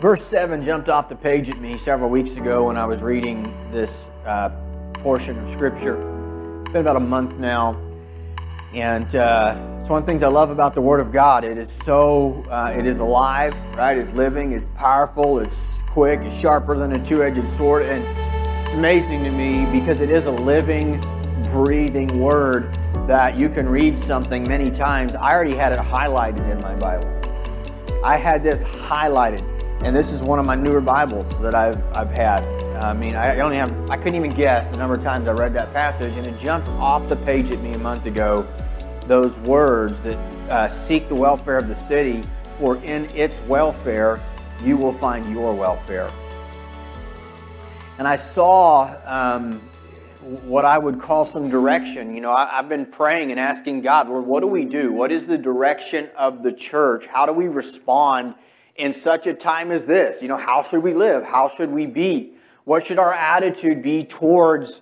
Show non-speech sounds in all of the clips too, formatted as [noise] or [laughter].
Verse 7 jumped off the page at me several weeks ago when I was reading this uh, portion of Scripture. It's been about a month now. And uh, it's one of the things I love about the Word of God. It is so, uh, it is alive, right? It's living, it's powerful, it's quick, it's sharper than a two edged sword. And it's amazing to me because it is a living, breathing Word that you can read something many times. I already had it highlighted in my Bible. I had this highlighted and this is one of my newer Bibles that I've, I've had. I mean, I only have, I couldn't even guess the number of times I read that passage, and it jumped off the page at me a month ago. Those words that uh, seek the welfare of the city, for in its welfare you will find your welfare. And I saw um, what I would call some direction. You know, I, have been praying and asking God, Lord, what do we do? What is the direction of the church? How do we respond? In such a time as this? You know, how should we live? How should we be? What should our attitude be towards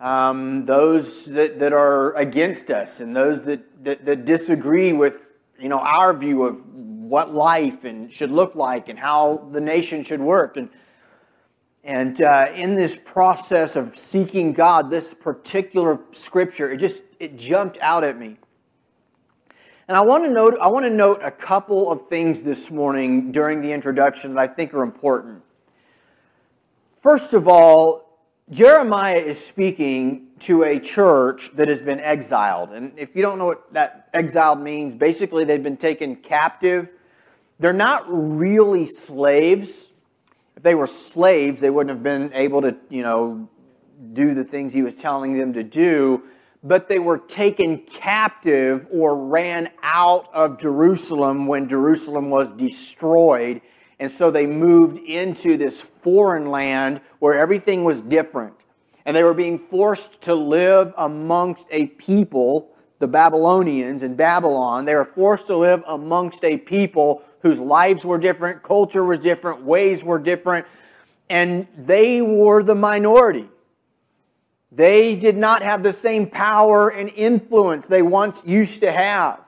um, those that, that are against us and those that, that, that disagree with, you know, our view of what life and should look like and how the nation should work? And, and uh, in this process of seeking God, this particular scripture, it just, it jumped out at me. And I want to note, I want to note a couple of things this morning during the introduction that I think are important. First of all, Jeremiah is speaking to a church that has been exiled. And if you don't know what that exiled means, basically they've been taken captive. They're not really slaves. If they were slaves, they wouldn't have been able to, you know, do the things he was telling them to do but they were taken captive or ran out of Jerusalem when Jerusalem was destroyed. And so they moved into this foreign land where everything was different. And they were being forced to live amongst a people, the Babylonians in Babylon. They were forced to live amongst a people whose lives were different, culture was different, ways were different, and they were the minority. They did not have the same power and influence they once used to have.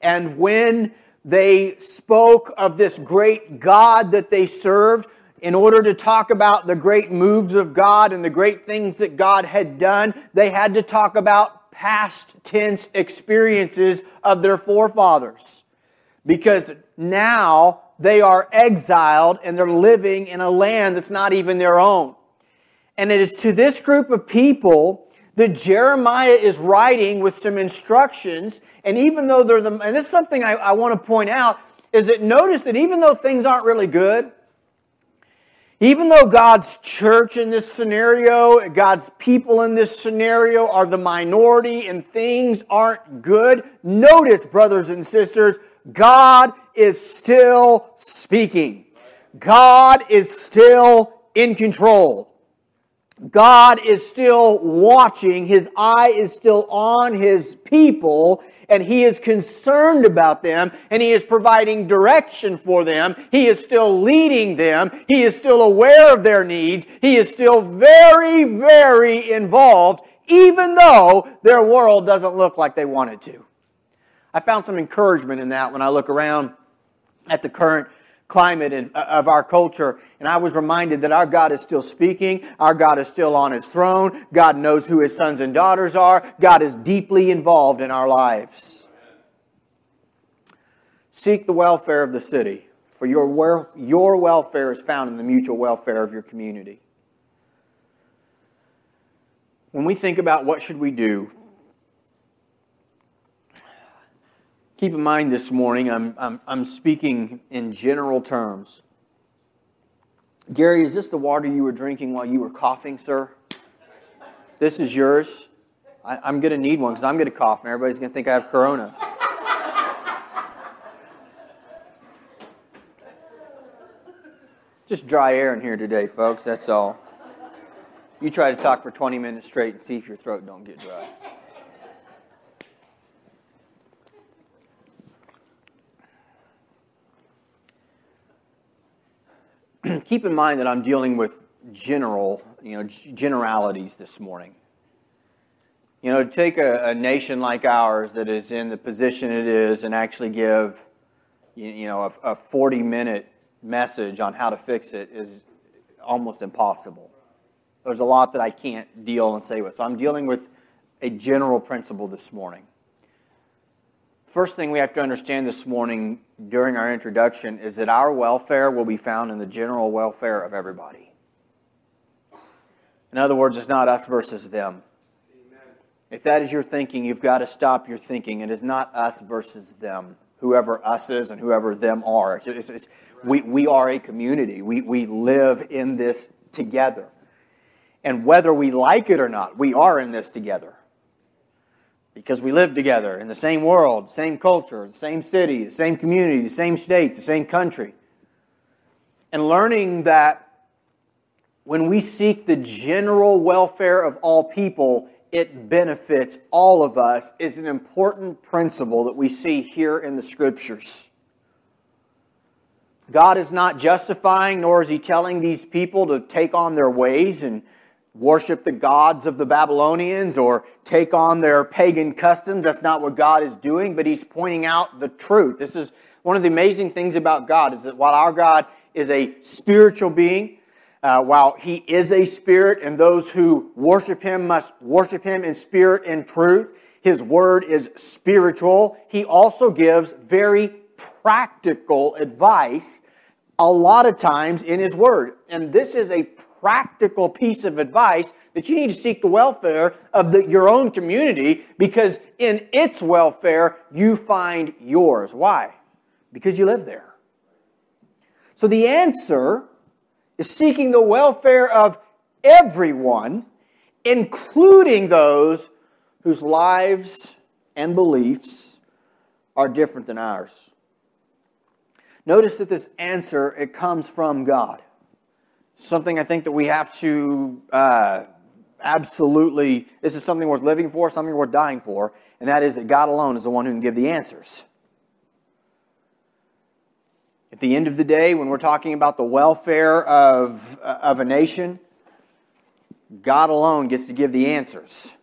And when they spoke of this great God that they served, in order to talk about the great moves of God and the great things that God had done, they had to talk about past tense experiences of their forefathers. Because now they are exiled and they're living in a land that's not even their own. And it is to this group of people that Jeremiah is writing with some instructions. And even though they're the, and this is something I, I want to point out, is that notice that even though things aren't really good, even though God's church in this scenario, God's people in this scenario are the minority and things aren't good, notice, brothers and sisters, God is still speaking. God is still in control. God is still watching. His eye is still on his people and he is concerned about them and he is providing direction for them. He is still leading them. He is still aware of their needs. He is still very, very involved, even though their world doesn't look like they want it to. I found some encouragement in that when I look around at the current climate uh, of our culture. And I was reminded that our God is still speaking. Our God is still on his throne. God knows who his sons and daughters are. God is deeply involved in our lives. Seek the welfare of the city, for your, your welfare is found in the mutual welfare of your community. When we think about what should we do Keep in mind this morning, I'm, I'm, I'm speaking in general terms. Gary, is this the water you were drinking while you were coughing, sir? This is yours. I, am going to need one because I'm going to cough and everybody's going to think I have corona. Just dry air in here today, folks. That's all. You try to talk for 20 minutes straight and see if your throat don't get dry. [clears throat] keep in mind that I'm dealing with general, you know, generalities this morning. You know, to take a, a, nation like ours that is in the position it is and actually give, you, know, a, a 40 minute message on how to fix it is almost impossible. There's a lot that I can't deal and say with. So I'm dealing with a general principle this morning. First thing we have to understand this morning during our introduction is that our welfare will be found in the general welfare of everybody. In other words, it's not us versus them. If that is your thinking, you've got to stop your thinking. It is not us versus them, whoever us is and whoever them are. It's, it's, it's, we, we are a community. We, we live in this together. And whether we like it or not, we are in this together. Because we live together in the same world, same culture, the same city, the same community, the same state, the same country. And learning that when we seek the general welfare of all people, it benefits all of us is an important principle that we see here in the scriptures. God is not justifying, nor is He telling these people to take on their ways and worship the gods of the Babylonians or take on their pagan customs. That's not what God is doing, but He's pointing out the truth. This is one of the amazing things about God is that while our God is a spiritual being, uh, while he is a spirit, and those who worship him must worship him in spirit and truth, his word is spiritual. He also gives very practical advice a lot of times in his word. And this is a practical piece of advice that you need to seek the welfare of the, your own community because in its welfare you find yours. Why? Because you live there. So the answer is seeking the welfare of everyone, including those whose lives and beliefs are different than ours. Notice that this answer it comes from God. Something I think that we have to uh, absolutely. This is something worth living for, something worth dying for, and that is that God alone is the one who can give the answers. At the end of the day, when we're talking about the welfare of, uh, of a nation, God alone gets to give the answers.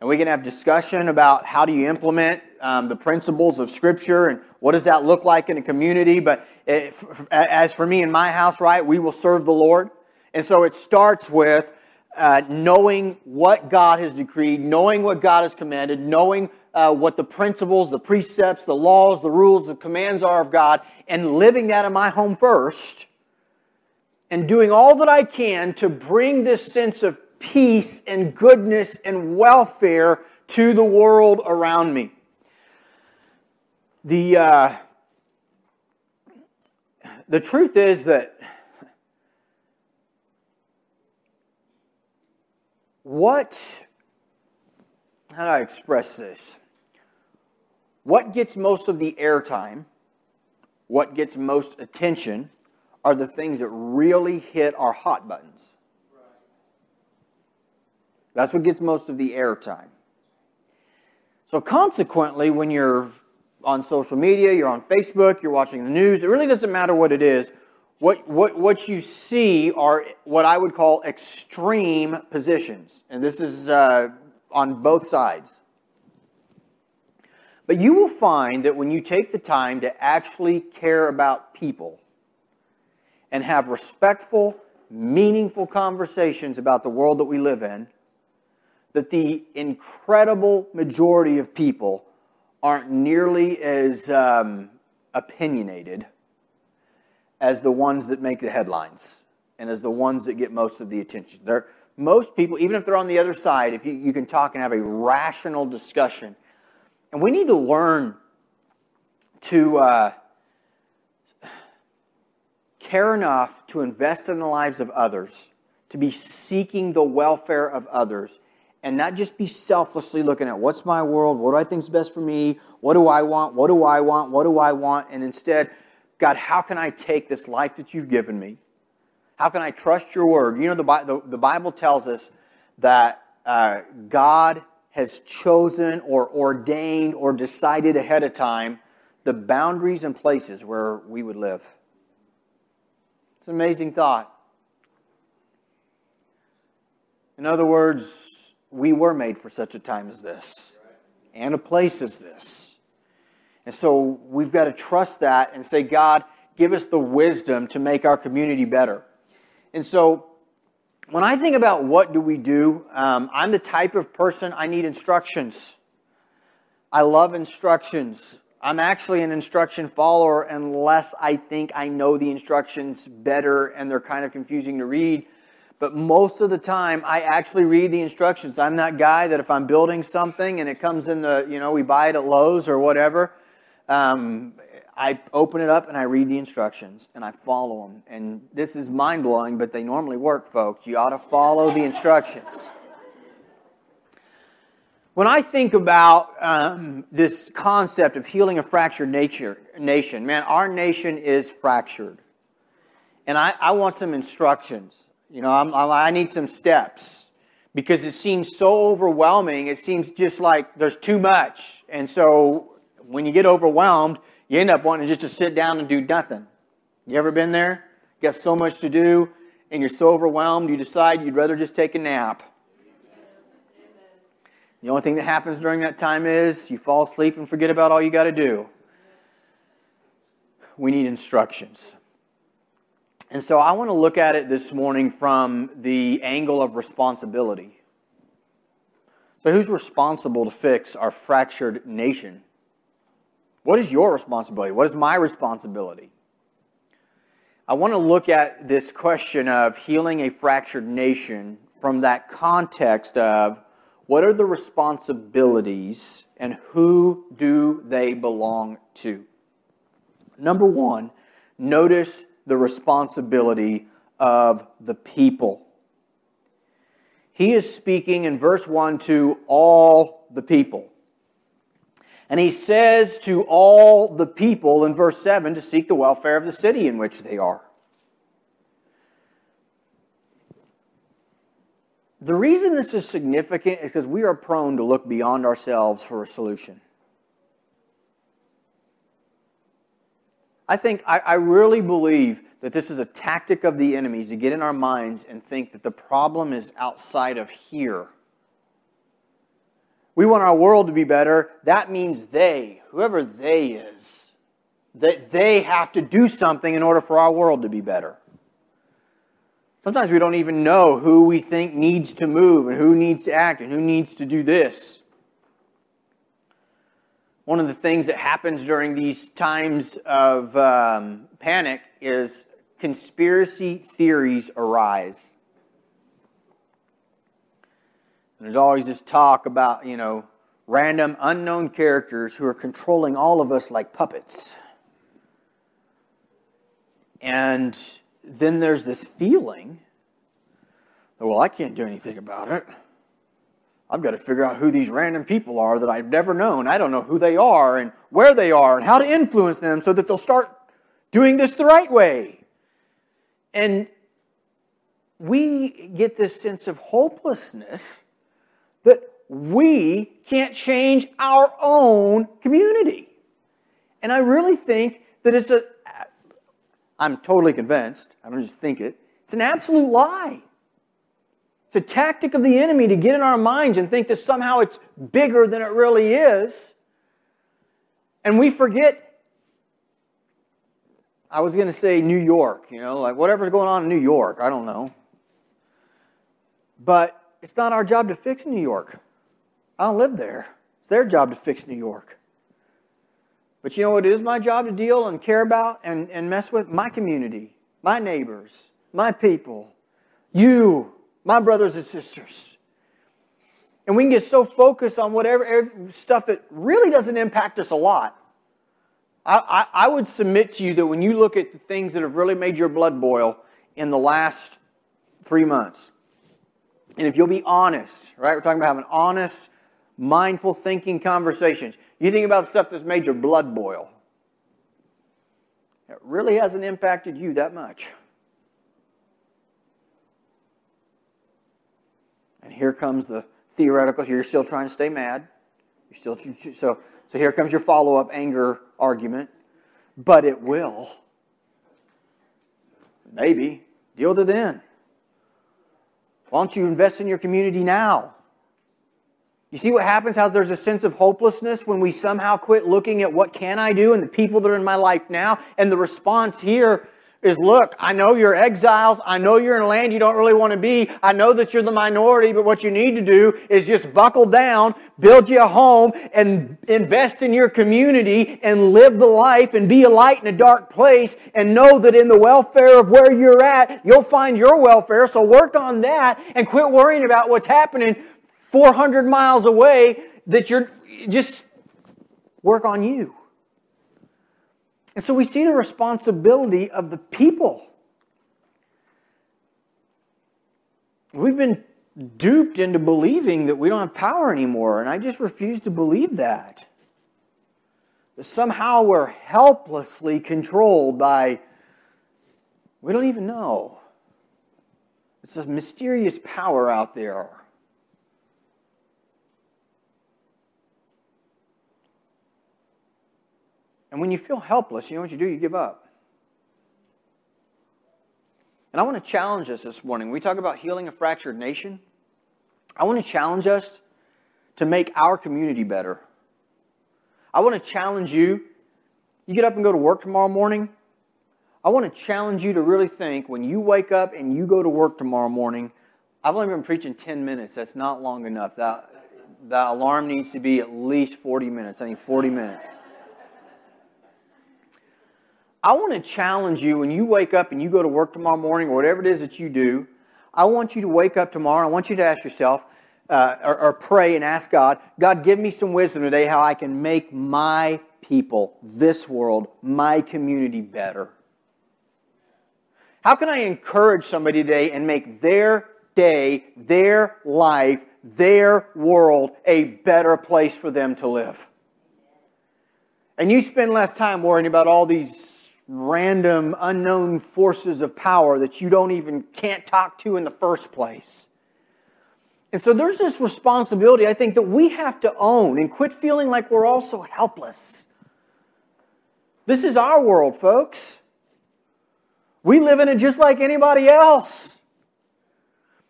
And we can have discussion about how do you implement um, the principles of Scripture and what does that look like in a community. But as for me in my house, right, we will serve the Lord. And so it starts with uh, knowing what God has decreed, knowing what God has commanded, knowing uh, what the principles, the precepts, the laws, the rules, the commands are of God, and living that in my home first, and doing all that I can to bring this sense of peace and goodness and welfare to the world around me. The, uh, the truth is that what, how do I express this? What gets most of the airtime, what gets most attention, are the things that really hit our hot buttons. That's what gets most of the airtime. So, consequently, when you're on social media, you're on Facebook, you're watching the news, it really doesn't matter what it is. What, what, what you see are what I would call extreme positions. And this is uh, on both sides. But you will find that when you take the time to actually care about people and have respectful, meaningful conversations about the world that we live in, that the incredible majority of people aren't nearly as um, opinionated as the ones that make the headlines and as the ones that get most of the attention. They're, most people, even if they're on the other side, if you, you can talk and have a rational discussion, and we need to learn to uh, care enough to invest in the lives of others, to be seeking the welfare of others, and not just be selflessly looking at what's my world, what do I think is best for me, what do I want, what do I want, what do I want, and instead, God, how can I take this life that you've given me? How can I trust your word? You know, the, the, Bible tells us that uh, God has chosen or ordained or decided ahead of time the boundaries and places where we would live. It's an amazing thought. In other words, we were made for such a time as this and a place as this. And so we've got to trust that and say, God, give us the wisdom to make our community better. And so, when I think about what do we do, um, I'm the type of person I need instructions. I love instructions. I'm actually an instruction follower unless I think I know the instructions better and they're kind of confusing to read. But most of the time, I actually read the instructions. I'm that guy that if I'm building something and it comes in the, you know, we buy it at Lowe's or whatever, um, I open it up and I read the instructions and I follow them. And this is mind blowing, but they normally work, folks. You ought to follow the instructions. When I think about um, this concept of healing a fractured nature, nation, man, our nation is fractured. And I, I want some instructions. You know, I'm, i need some steps because it seems so overwhelming. It seems just like there's too much. And so when you get overwhelmed, you end up wanting just to sit down and do nothing. You ever been there? You got so much to do and you're so overwhelmed, you decide you'd rather just take a nap. The only thing that happens during that time is you fall asleep and forget about all you got to do. We need instructions. And so I want to look at it this morning from the angle of responsibility. So, who's responsible to fix our fractured nation? What is your responsibility? What is my responsibility? I want to look at this question of healing a fractured nation from that context of what are the responsibilities and who do they belong to? Number one, notice the responsibility of the people. He is speaking in verse 1 to all the people. And he says to all the people in verse 7 to seek the welfare of the city in which they are. The reason this is significant is because we are prone to look beyond ourselves for a solution. I think, I, I, really believe that this is a tactic of the enemies to get in our minds and think that the problem is outside of here. We want our world to be better. That means they, whoever they is, that they have to do something in order for our world to be better. Sometimes we don't even know who we think needs to move and who needs to act and who needs to do this. One of the things that happens during these times of um, panic is conspiracy theories arise. And there's always this talk about, you know, random unknown characters who are controlling all of us like puppets. And then there's this feeling that, well, I can't do anything about it. I've got to figure out who these random people are that I've never known. I don't know who they are and where they are and how to influence them so that they'll start doing this the right way. And we get this sense of hopelessness that we can't change our own community. And I really think that it's a I'm totally convinced, I don't just think it, it's an absolute lie. It's a tactic of the enemy to get in our minds and think that somehow it's bigger than it really is. And we forget. I was going to say New York, you know, like whatever's going on in New York, I don't know. But it's not our job to fix New York. I don't live there. It's their job to fix New York. But you know what it is my job to deal and care about and, and mess with? My community, my neighbors, my people, you, my brothers and sisters. And we can get so focused on whatever stuff that really doesn't impact us a lot. I, I, I would submit to you that when you look at the things that have really made your blood boil in the last three months, and if you'll be honest, right? We're talking about having honest, mindful thinking conversations. You think about the stuff that's made your blood boil. It really hasn't impacted you that much. And here comes the theoretical. You're still trying to stay mad. You're still so. So here comes your follow-up anger argument. But it will. Maybe deal with it then. Why don't you invest in your community now? You see what happens? How there's a sense of hopelessness when we somehow quit looking at what can I do and the people that are in my life now. And the response here is look, I know you're exiles. I know you're in a land you don't really want to be. I know that you're the minority, but what you need to do is just buckle down, build you a home, and invest in your community and live the life and be a light in a dark place and know that in the welfare of where you're at, you'll find your welfare. So work on that and quit worrying about what's happening 400 miles away that you're just work on you. And so we see the responsibility of the people. We've been duped into believing that we don't have power anymore, and I just refuse to believe that. That somehow we're helplessly controlled by, we don't even know. It's a mysterious power out there. And when you feel helpless, you know what you do? You give up. And I want to challenge us this morning. We talk about healing a fractured nation. I want to challenge us to make our community better. I want to challenge you. You get up and go to work tomorrow morning. I want to challenge you to really think when you wake up and you go to work tomorrow morning. I've only been preaching 10 minutes. That's not long enough. That, that alarm needs to be at least 40 minutes. I need 40 minutes. I want to challenge you when you wake up and you go to work tomorrow morning or whatever it is that you do. I want you to wake up tomorrow. I want you to ask yourself uh, or, or pray and ask God, God, give me some wisdom today how I can make my people, this world, my community better. How can I encourage somebody today and make their day, their life, their world a better place for them to live? And you spend less time worrying about all these random unknown forces of power that you don't even can't talk to in the first place. And so there's this responsibility I think that we have to own and quit feeling like we're all so helpless. This is our world, folks. We live in it just like anybody else.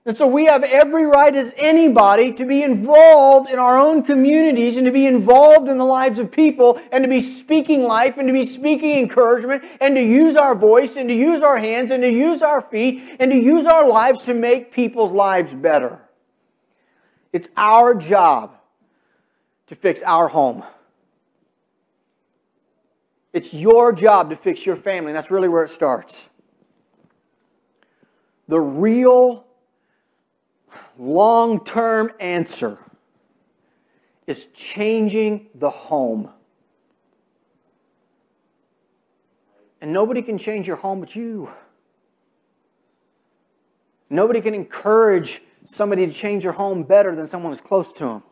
And so we have every right as anybody to be involved in our own communities and to be involved in the lives of people and to be speaking life and to be speaking encouragement and to use our voice and to use our hands and to use our feet and to use our lives to make people's lives better. It's our job to fix our home. It's your job to fix your family, and that's really where it starts. The real long term answer is changing the home. And nobody can change your home but you. Nobody can encourage somebody to change their home better than someone who's close to them.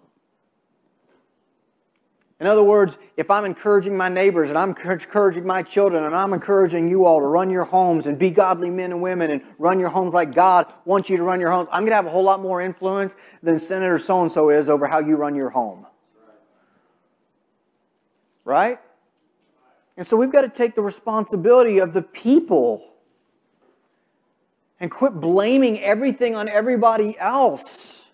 In other words, if I'm encouraging my neighbors and I'm encouraging my children and I'm encouraging you all to run your homes and be godly men and women and run your homes like God wants you to run your homes, I'm going to have a whole lot more influence than Senator so and so is over how you run your home. Right? And so we've got to take the responsibility of the people and quit blaming everything on everybody else.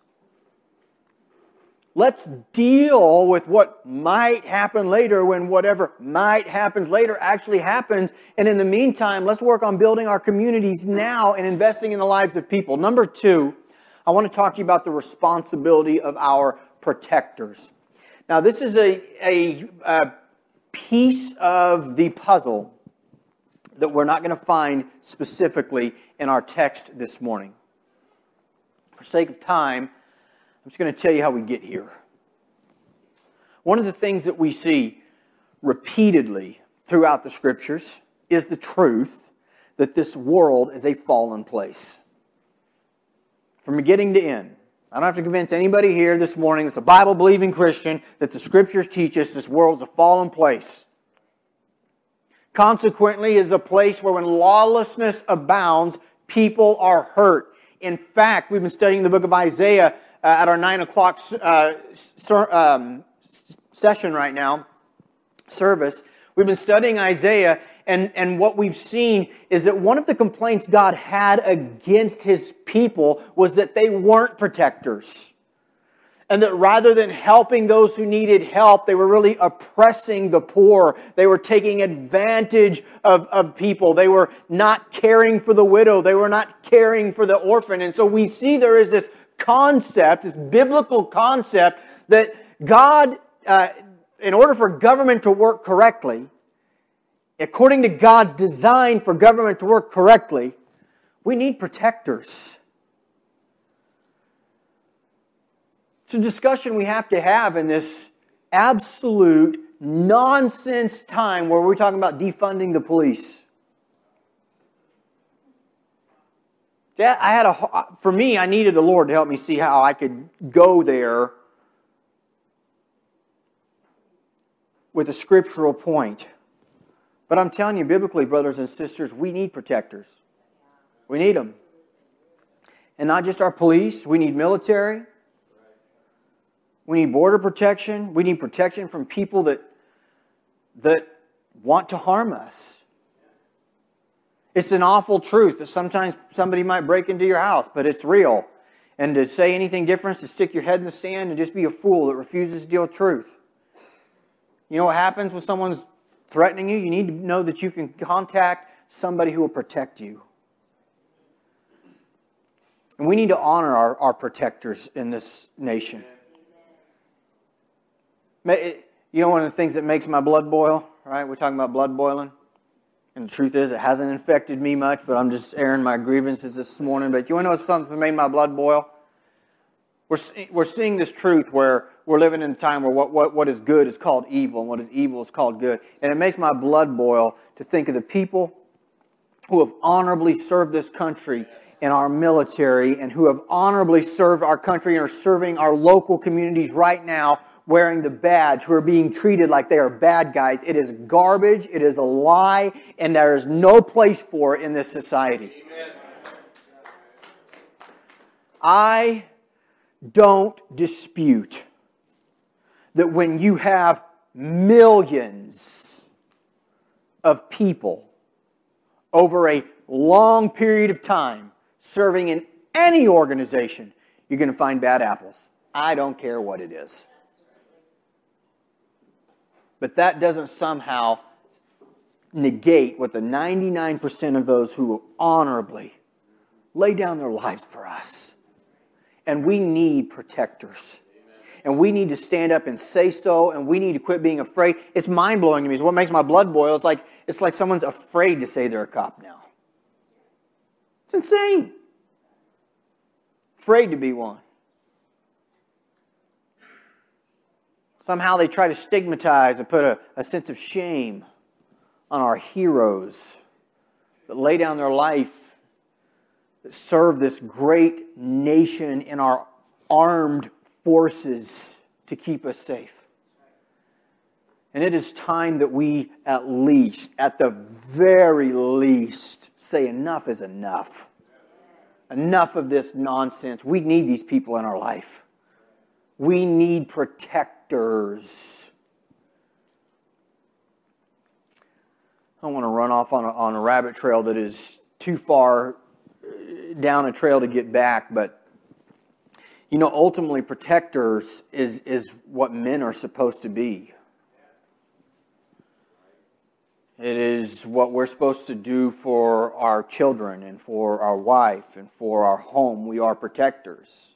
Let's deal with what might happen later when whatever might happens later actually happens. And in the meantime, let's work on building our communities now and investing in the lives of people. Number two, I want to talk to you about the responsibility of our protectors. Now, this is a, a, a piece of the puzzle that we're not going to find specifically in our text this morning. For sake of time, I'm just going to tell you how we get here. One of the things that we see repeatedly throughout the scriptures is the truth that this world is a fallen place. From beginning to end. I don't have to convince anybody here this morning that's a Bible believing Christian that the scriptures teach us this world is a fallen place. Consequently, is a place where when lawlessness abounds, people are hurt. In fact, we've been studying the book of Isaiah uh, at our 9 o'clock uh, um, session right now, service. We've been studying Isaiah, and, and what we've seen is that one of the complaints God had against his people was that they weren't protectors. And that rather than helping those who needed help, they were really oppressing the poor. They were taking advantage of, of people. They were not caring for the widow. They were not caring for the orphan. And so we see there is this concept, this biblical concept, that God, uh, in order for government to work correctly, according to God's design for government to work correctly, we need protectors. It's a discussion we have to have in this absolute nonsense time where we're talking about defunding the police. Yeah, I had a uh, for me I needed the Lord to help me see how I could go there with a scriptural point. But I'm telling you biblically brothers and sisters, we need protectors. We need them. And not just our police, we need military. We need border protection. We need protection from people that, that want to harm us. It's an awful truth that sometimes somebody might break into your house, but it's real. And to say anything different is to stick your head in the sand and just be a fool that refuses to deal with truth. You know what happens when someone's threatening you? You need to know that you can contact somebody who will protect you. And we need to honor our, our protectors in this nation. You know, one of the things that makes my blood boil, right? We're talking about blood boiling. And the truth is, it hasn't infected me much, but I'm just airing my grievances this morning. But you want to know something that made my blood boil? We're, we're seeing this truth where we're living in a time where what, what, what is good is called evil, and what is evil is called good. And it makes my blood boil to think of the people who have honorably served this country in our military and who have honorably served our country and are serving our local communities right now wearing the badge who are being treated like they are bad guys. It is garbage, it is a lie, and there is no place for it in this society. I don't dispute that when you have millions of people over a long period of time serving in any organization, you're going to find bad apples. I don't care what it is. But that doesn't somehow negate what the 99% of those who honorably lay down their lives for us. And we need protectors. And we need to stand up and say so, and we need to quit being afraid. It's mind blowing to me. It's what makes my blood boil. It's like, it's like someone's afraid to say they're a cop now. It's insane. Afraid to be one. Somehow they try to stigmatize and put a, a sense of shame on our heroes that lay down their life, that serve this great nation in our armed forces to keep us safe. And it is time that we, at least, at the very least, say enough is enough. Enough of this nonsense. We need these people in our life. We need I don't want to run off on a, on a rabbit trail that is too far uh, down a trail to get back, but you know, ultimately, protectors is, is what men are supposed to be. It is what we're supposed to do for our children and for our wife and for our home. We are protectors.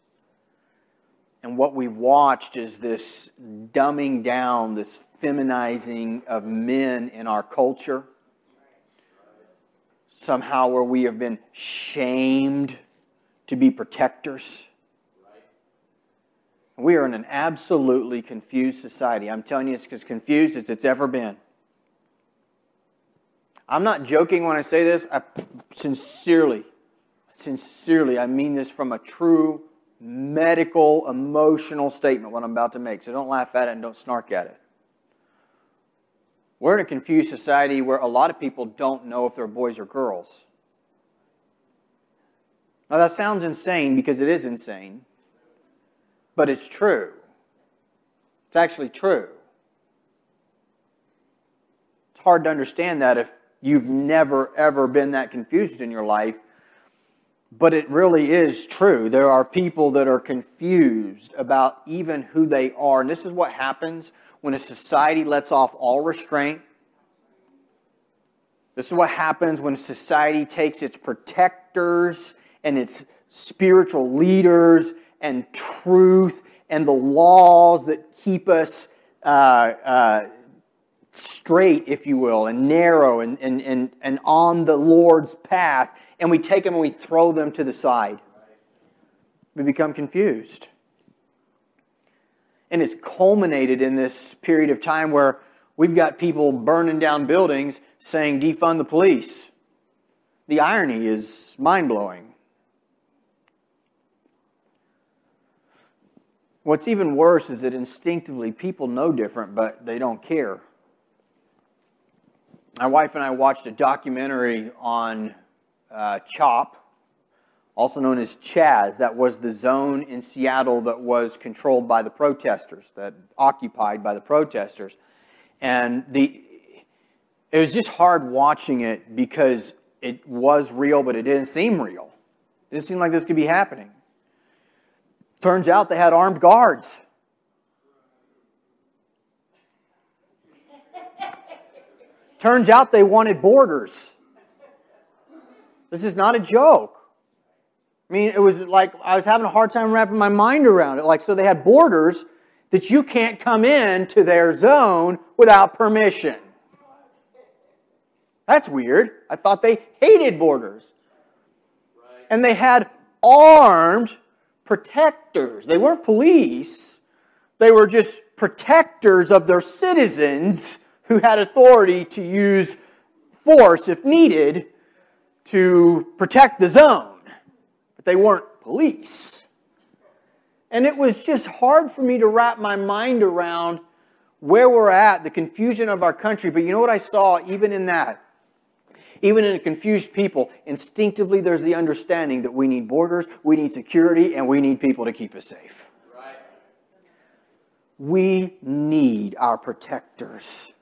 And what we've watched is this dumbing down, this feminizing of men in our culture. Somehow, where we have been shamed to be protectors. We are in an absolutely confused society. I'm telling you, it's as confused as it's ever been. I'm not joking when I say this. I sincerely, sincerely, I mean this from a true medical, emotional statement, what I'm about to make. So don't laugh at it and don't snark at it. We're in a confused society where a lot of people don't know if they're boys or girls. Now, that sounds insane because it is insane, but it's true. It's actually true. It's hard to understand that if you've never, ever been that confused in your life But it really is true. There are people that are confused about even who they are. And this is what happens when a society lets off all restraint. This is what happens when a society takes its protectors and its spiritual leaders and truth and the laws that keep us uh, uh, straight, if you will, and narrow and, and, and, and on the Lord's path, and we take them and we throw them to the side. We become confused. And it's culminated in this period of time where we've got people burning down buildings saying, defund the police. The irony is mind blowing. What's even worse is that instinctively people know different, but they don't care. My wife and I watched a documentary on uh, CHOP, also known as Chaz. That was the zone in Seattle that was controlled by the protesters, that occupied by the protesters. And the, it was just hard watching it because it was real, but it didn't seem real. It didn't seem like this could be happening. Turns out they had armed guards. Turns out they wanted borders. This is not a joke. I mean, it was like I was having a hard time wrapping my mind around it. Like, so they had borders that you can't come in to their zone without permission. That's weird. I thought they hated borders. And they had armed protectors. They weren't police, they were just protectors of their citizens who had authority to use force if needed to protect the zone. But they weren't police. And it was just hard for me to wrap my mind around where we're at, the confusion of our country. But you know what I saw even in that? Even in a confused people, instinctively there's the understanding that we need borders, we need security, and we need people to keep us safe. Right. We need our protectors,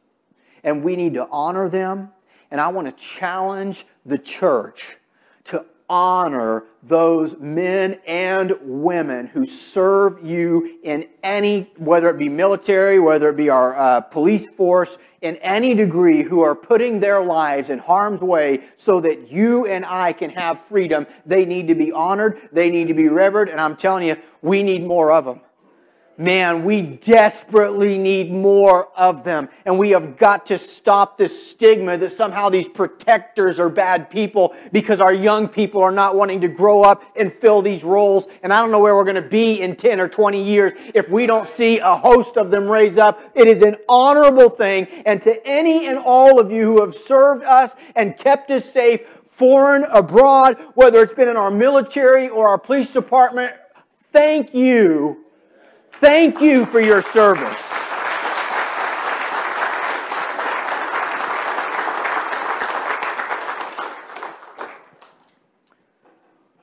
and we need to honor them. And I want to challenge the church to honor those men and women who serve you in any, whether it be military, whether it be our uh, police force, in any degree, who are putting their lives in harm's way so that you and I can have freedom. They need to be honored, they need to be revered, and I'm telling you, we need more of them man, we desperately need more of them. And we have got to stop this stigma that somehow these protectors are bad people because our young people are not wanting to grow up and fill these roles. And I don't know where we're going to be in 10 or 20 years if we don't see a host of them raise up. It is an honorable thing. And to any and all of you who have served us and kept us safe, foreign, abroad, whether it's been in our military or our police department, thank you Thank you for your service.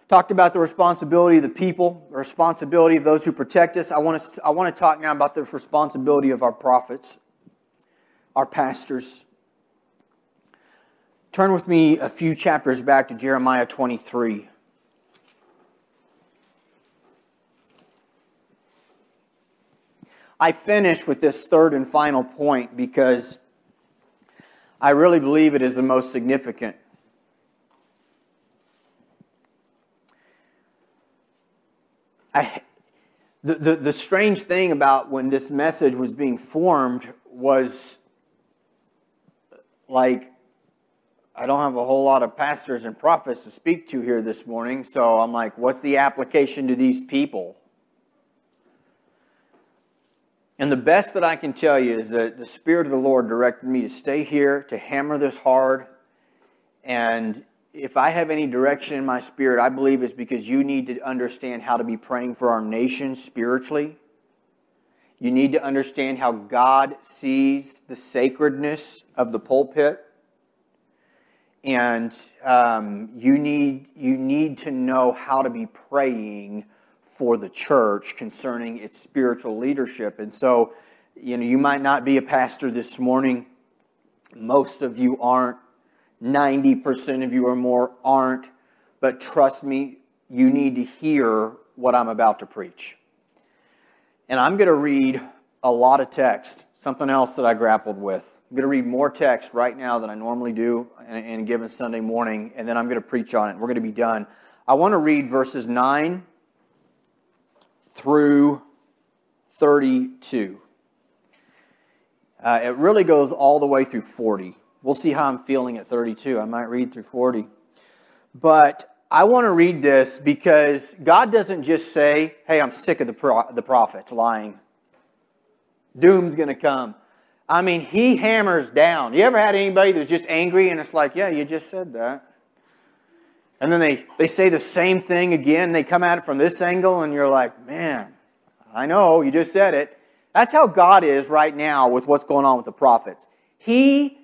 Talked about the responsibility of the people, the responsibility of those who protect us. I want to, I want to talk now about the responsibility of our prophets, our pastors. Turn with me a few chapters back to Jeremiah 23. I finish with this third and final point because I really believe it is the most significant. I, the, the, the strange thing about when this message was being formed was like, I don't have a whole lot of pastors and prophets to speak to here this morning, so I'm like, what's the application to these people? And the best that I can tell you is that the Spirit of the Lord directed me to stay here, to hammer this hard. And if I have any direction in my spirit, I believe it's because you need to understand how to be praying for our nation spiritually. You need to understand how God sees the sacredness of the pulpit. And um, you, need, you need to know how to be praying for the church concerning its spiritual leadership. And so, you know, you might not be a pastor this morning. Most of you aren't. 90% of you or more aren't. But trust me, you need to hear what I'm about to preach. And I'm going to read a lot of text, something else that I grappled with. I'm going to read more text right now than I normally do in a given Sunday morning, and then I'm going to preach on it. We're going to be done. I want to read verses 9 through 32. Uh, it really goes all the way through 40. We'll see how I'm feeling at 32. I might read through 40. But I want to read this because God doesn't just say, hey, I'm sick of the, pro- the prophets lying. Doom's going to come. I mean, he hammers down. You ever had anybody that's just angry and it's like, yeah, you just said that? And then they, they say the same thing again. They come at it from this angle, and you're like, man, I know, you just said it. That's how God is right now with what's going on with the prophets. He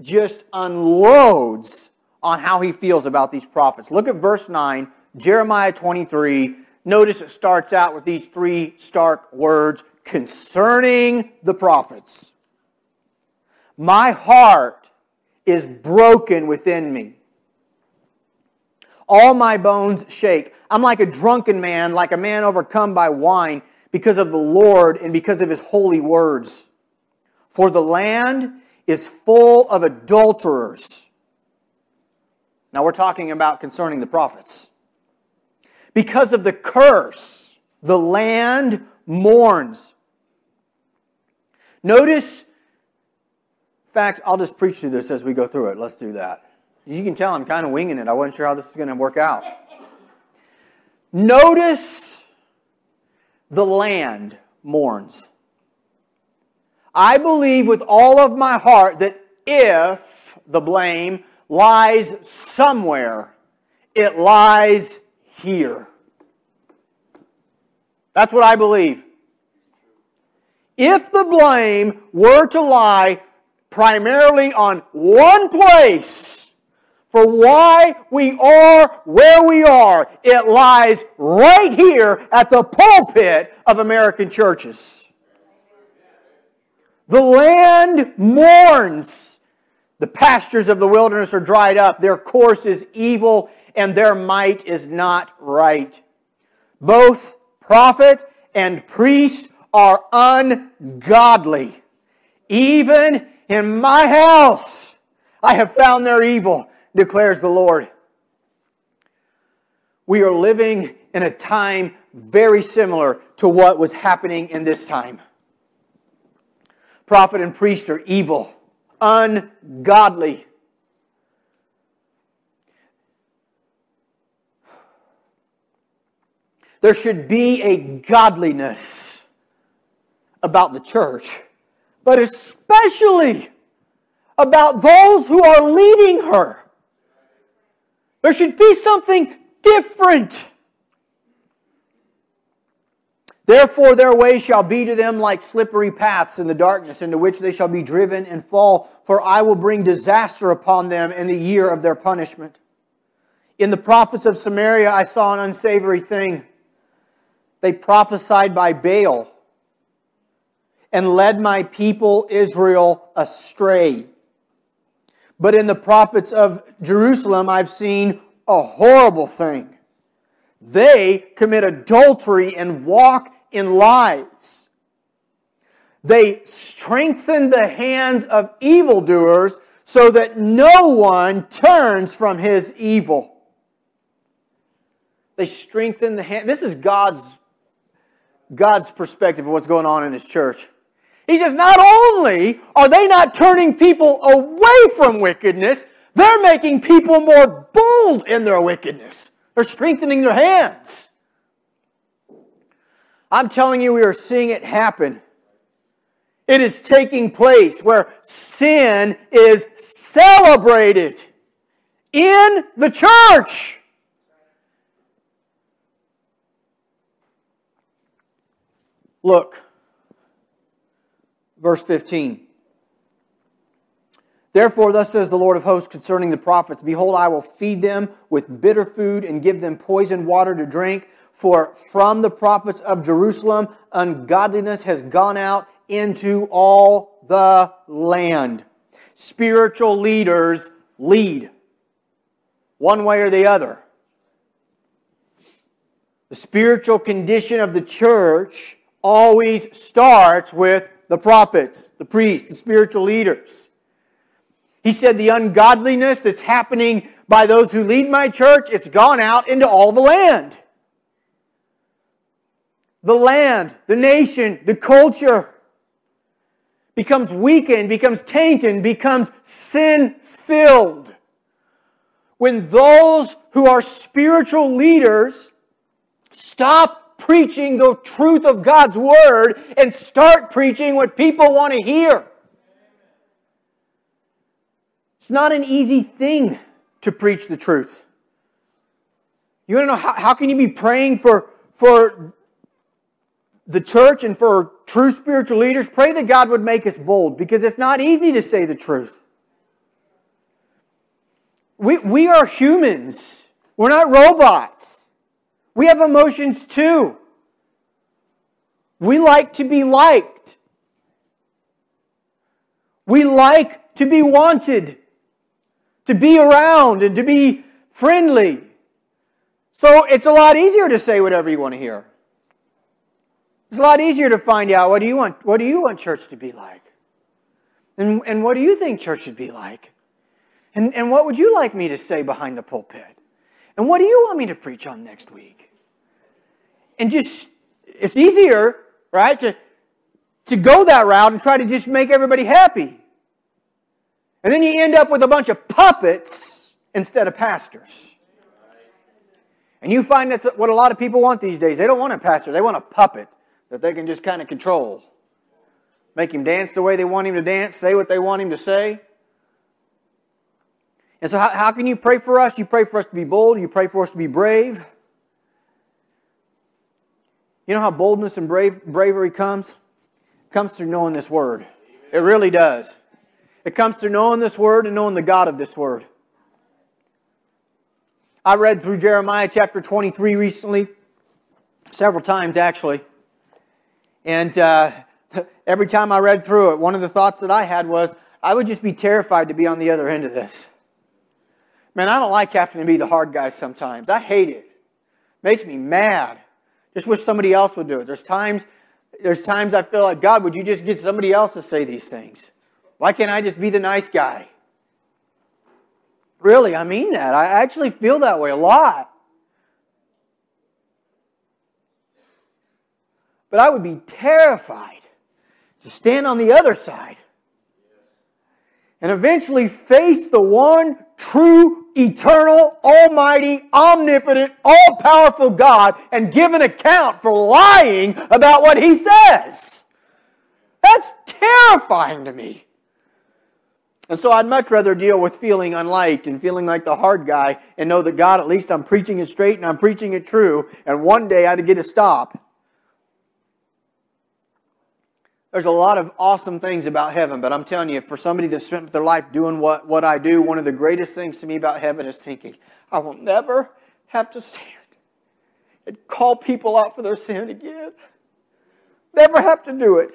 just unloads on how he feels about these prophets. Look at verse 9, Jeremiah 23. Notice it starts out with these three stark words concerning the prophets. My heart is broken within me. All my bones shake. I'm like a drunken man, like a man overcome by wine because of the Lord and because of his holy words. For the land is full of adulterers. Now we're talking about concerning the prophets. Because of the curse, the land mourns. Notice, in fact, I'll just preach through this as we go through it. Let's do that. You can tell I'm kind of winging it. I wasn't sure how this was going to work out. Notice the land mourns. I believe with all of my heart that if the blame lies somewhere, it lies here. That's what I believe. If the blame were to lie primarily on one place for why we are where we are, it lies right here at the pulpit of American churches. The land mourns. The pastures of the wilderness are dried up. Their course is evil, and their might is not right. Both prophet and priest are ungodly. Even in my house, I have found their evil, declares the Lord. We are living in a time very similar to what was happening in this time prophet and priest are evil, ungodly. There should be a godliness about the church, but especially about those who are leading her. There should be something different. Therefore, their way shall be to them like slippery paths in the darkness, into which they shall be driven and fall. For I will bring disaster upon them in the year of their punishment. In the prophets of Samaria, I saw an unsavory thing. They prophesied by Baal and led my people Israel astray. But in the prophets of Jerusalem, I've seen a horrible thing. They commit adultery and walk in lies. They strengthen the hands of evildoers so that no one turns from his evil. They strengthen the hand. This is God's, God's perspective of what's going on in his church. He says, not only are they not turning people away from wickedness, they're making people more bold in their wickedness. They're strengthening their hands. I'm telling you, we are seeing it happen. It is taking place where sin is celebrated in the church. Look, verse 15. Therefore, thus says the Lord of hosts concerning the prophets Behold, I will feed them with bitter food and give them poisoned water to drink. For from the prophets of Jerusalem, ungodliness has gone out into all the land. Spiritual leaders lead one way or the other. The spiritual condition of the church always starts with the prophets, the priests, the spiritual leaders. He said the ungodliness that's happening by those who lead my church, it's gone out into all the land. The land, the nation, the culture becomes weakened, becomes tainted, becomes sin filled. When those who are spiritual leaders stop preaching the truth of God's word and start preaching what people want to hear. It's not an easy thing to preach the truth. You want to know how, how can you be praying for, for the church and for true spiritual leaders? Pray that God would make us bold because it's not easy to say the truth. We, we are humans. We're not robots. We have emotions too. We like to be liked. We like to be wanted, to be around, and to be friendly. So it's a lot easier to say whatever you want to hear. It's a lot easier to find out what do you want, what do you want church to be like? And, and what do you think church should be like? And, and what would you like me to say behind the pulpit? And what do you want me to preach on next week? And just, it's easier, right, to, to go that route and try to just make everybody happy. And then you end up with a bunch of puppets instead of pastors. And you find that's what a lot of people want these days. They don't want a pastor, they want a puppet that they can just kind of control. Make him dance the way they want him to dance, say what they want him to say. And so, how, how can you pray for us? You pray for us to be bold, you pray for us to be brave. You know how boldness and brave, bravery comes? It comes through knowing this word. It really does. It comes through knowing this word and knowing the God of this word. I read through Jeremiah chapter 23 recently, several times actually. And uh, [laughs] every time I read through it, one of the thoughts that I had was, I would just be terrified to be on the other end of this. Man, I don't like having to be the hard guy sometimes. I hate it. it makes me mad. Just wish somebody else would do it. There's times, there's times I feel like, God, would you just get somebody else to say these things? Why can't I just be the nice guy? Really, I mean that. I actually feel that way a lot. But I would be terrified to stand on the other side and eventually face the one true, eternal, almighty, omnipotent, all powerful God and give an account for lying about what He says. That's terrifying to me. And so I'd much rather deal with feeling unliked and feeling like the hard guy and know that God, at least I'm preaching it straight and I'm preaching it true, and one day I'd get a stop there's a lot of awesome things about heaven, but I'm telling you, for somebody that spent their life doing what, what I do, one of the greatest things to me about heaven is thinking, I will never have to stand and call people out for their sin again. Never have to do it.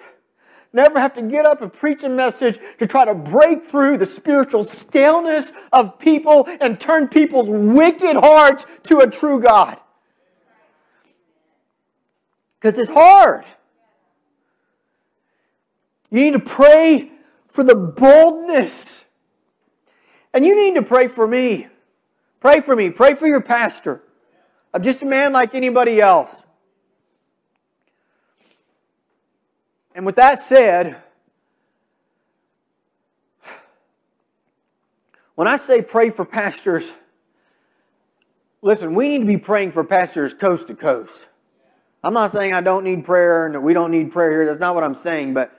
Never have to get up and preach a message to try to break through the spiritual staleness of people and turn people's wicked hearts to a true God. Because it's hard. You need to pray for the boldness. And you need to pray for me. Pray for me. Pray for your pastor. I'm just a man like anybody else. And with that said, when I say pray for pastors, listen, we need to be praying for pastors coast to coast. I'm not saying I don't need prayer and we don't need prayer here. That's not what I'm saying, but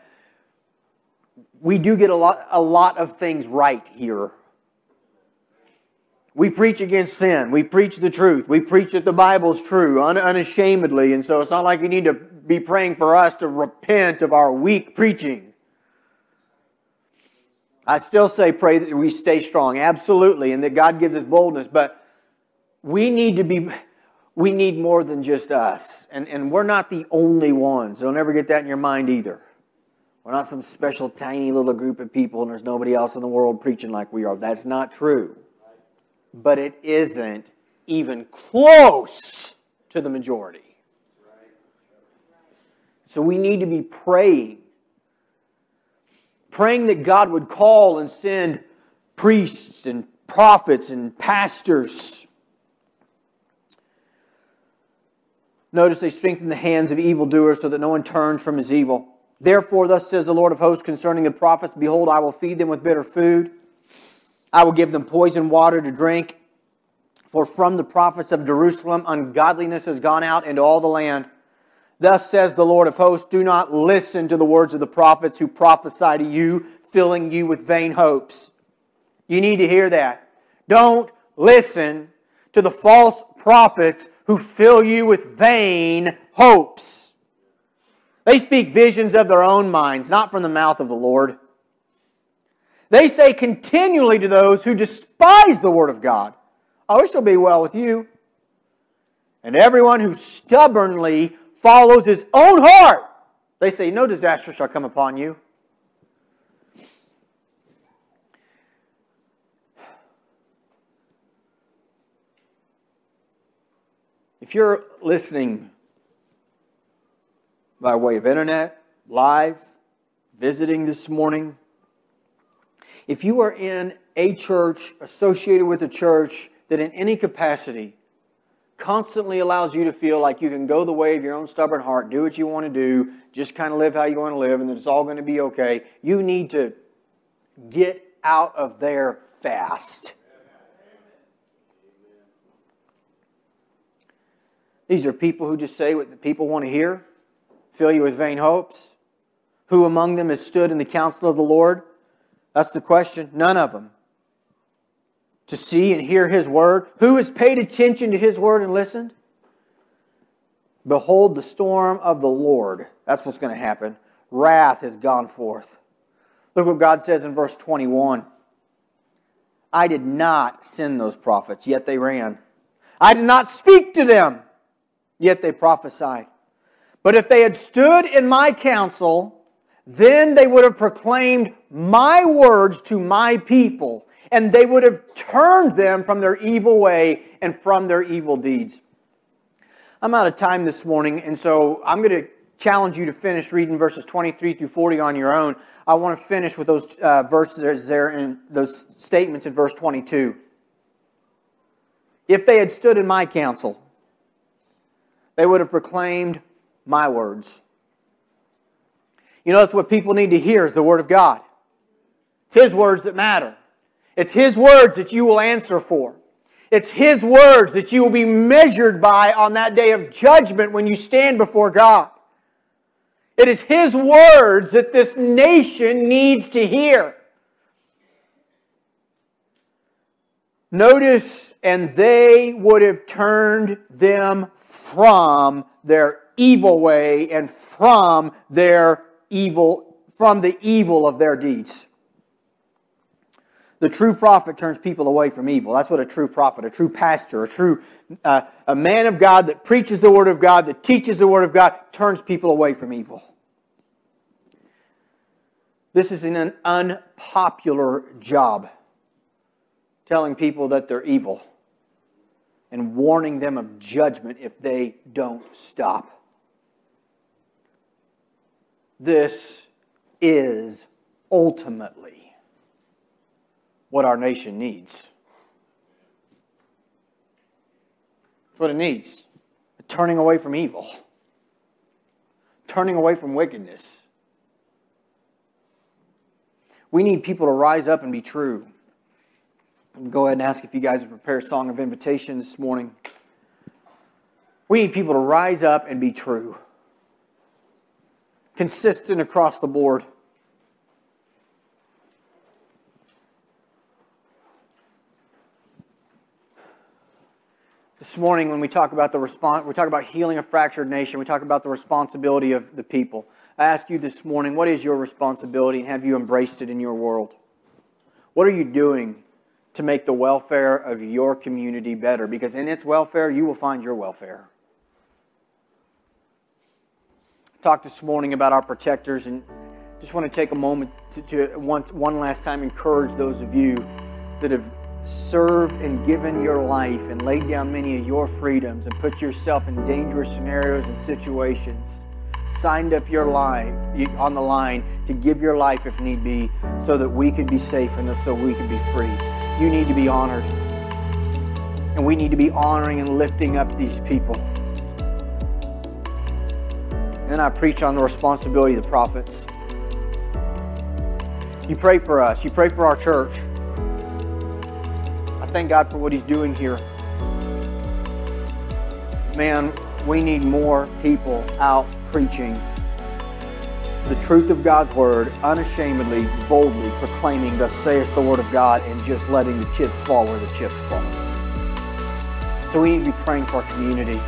we do get a lot, a lot of things right here. We preach against sin. We preach the truth. We preach that the Bible's true un- unashamedly. And so it's not like you need to be praying for us to repent of our weak preaching. I still say pray that we stay strong, absolutely, and that God gives us boldness, but we need to be, we need more than just us. And, and we're not the only ones. Don't ever get that in your mind either. We're not some special tiny little group of people and there's nobody else in the world preaching like we are. That's not true. But it isn't even close to the majority. So we need to be praying. Praying that God would call and send priests and prophets and pastors. Notice they strengthen the hands of evildoers so that no one turns from his evil. Therefore, thus says the Lord of hosts concerning the prophets Behold, I will feed them with bitter food, I will give them poison water to drink. For from the prophets of Jerusalem ungodliness has gone out into all the land. Thus says the Lord of hosts Do not listen to the words of the prophets who prophesy to you, filling you with vain hopes. You need to hear that. Don't listen to the false prophets who fill you with vain hopes. They speak visions of their own minds, not from the mouth of the Lord. They say continually to those who despise the Word of God, Oh, it shall be well with you. And everyone who stubbornly follows his own heart, they say, No disaster shall come upon you. If you're listening by way of internet, live, visiting this morning, if you are in a church, associated with a church that in any capacity constantly allows you to feel like you can go the way of your own stubborn heart, do what you want to do, just kind of live how you want to live, and that it's all going to be okay, you need to get out of there fast. These are people who just say what the people want to hear, fill you with vain hopes. Who among them has stood in the counsel of the Lord? That's the question. None of them to see and hear His word? Who has paid attention to His word and listened? Behold, the storm of the Lord. That's what's going to happen. Wrath has gone forth. Look what God says in verse 21. I did not send those prophets, yet they ran. I did not speak to them, yet they prophesied. But if they had stood in my counsel, then they would have proclaimed my words to my people and they would have turned them from their evil way and from their evil deeds. I'm out of time this morning, and so I'm going to challenge you to finish reading verses 23 through 40 on your own. I want to finish with those uh, verses there and those statements in verse 22. If they had stood in my counsel, they would have proclaimed my words. You know, that's what people need to hear is the word of God. It's his words that matter. It's His words that you will answer for. It's His words that you will be measured by on that day of judgment when you stand before God. It is His words that this nation needs to hear. Notice, and they would have turned them from their evil way and from their evil, from the evil of their deeds. The true prophet turns people away from evil. That's what a true prophet, a true pastor, a true uh, a man of God that preaches the word of God, that teaches the word of God, turns people away from evil. This is an unpopular job, telling people that they're evil and warning them of judgment if they don't stop. This is ultimately what our nation needs. What it needs. Turning away from evil. Turning away from wickedness. We need people to rise up and be true. Go ahead and ask if you guys have prepared a song of invitation this morning. We need people to rise up and be true. Consistent across the board. This morning, when we talk about the response, we talk about healing a fractured nation. We talk about the responsibility of the people. I ask you this morning, what is your responsibility, and have you embraced it in your world? What are you doing to make the welfare of your community better? Because in its welfare, you will find your welfare. I talked this morning about our protectors, and just want to take a moment to, to once, one last time encourage those of you that have served and given your life and laid down many of your freedoms and put yourself in dangerous scenarios and situations, signed up your life on the line to give your life if need be so that we could be safe and so we could be free. You need to be honored. And we need to be honoring and lifting up these people. Then I preach on the responsibility of the prophets. You pray for us, you pray for our church. I thank God for what He's doing here. Man, we need more people out preaching the truth of God's word, unashamedly, boldly proclaiming, Thus saith the word of God, and just letting the chips fall where the chips fall. So we need to be praying for our community.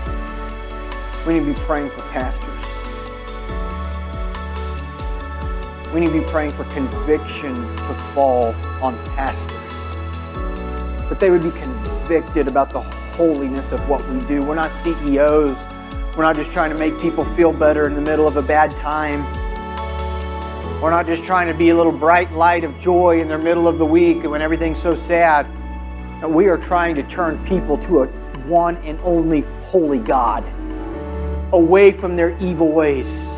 We need to be praying for pastors. We need to be praying for conviction to fall on pastors. That they would be convicted about the holiness of what we do. We're not CEOs. We're not just trying to make people feel better in the middle of a bad time. We're not just trying to be a little bright light of joy in the middle of the week when everything's so sad. We are trying to turn people to a one and only holy God, away from their evil ways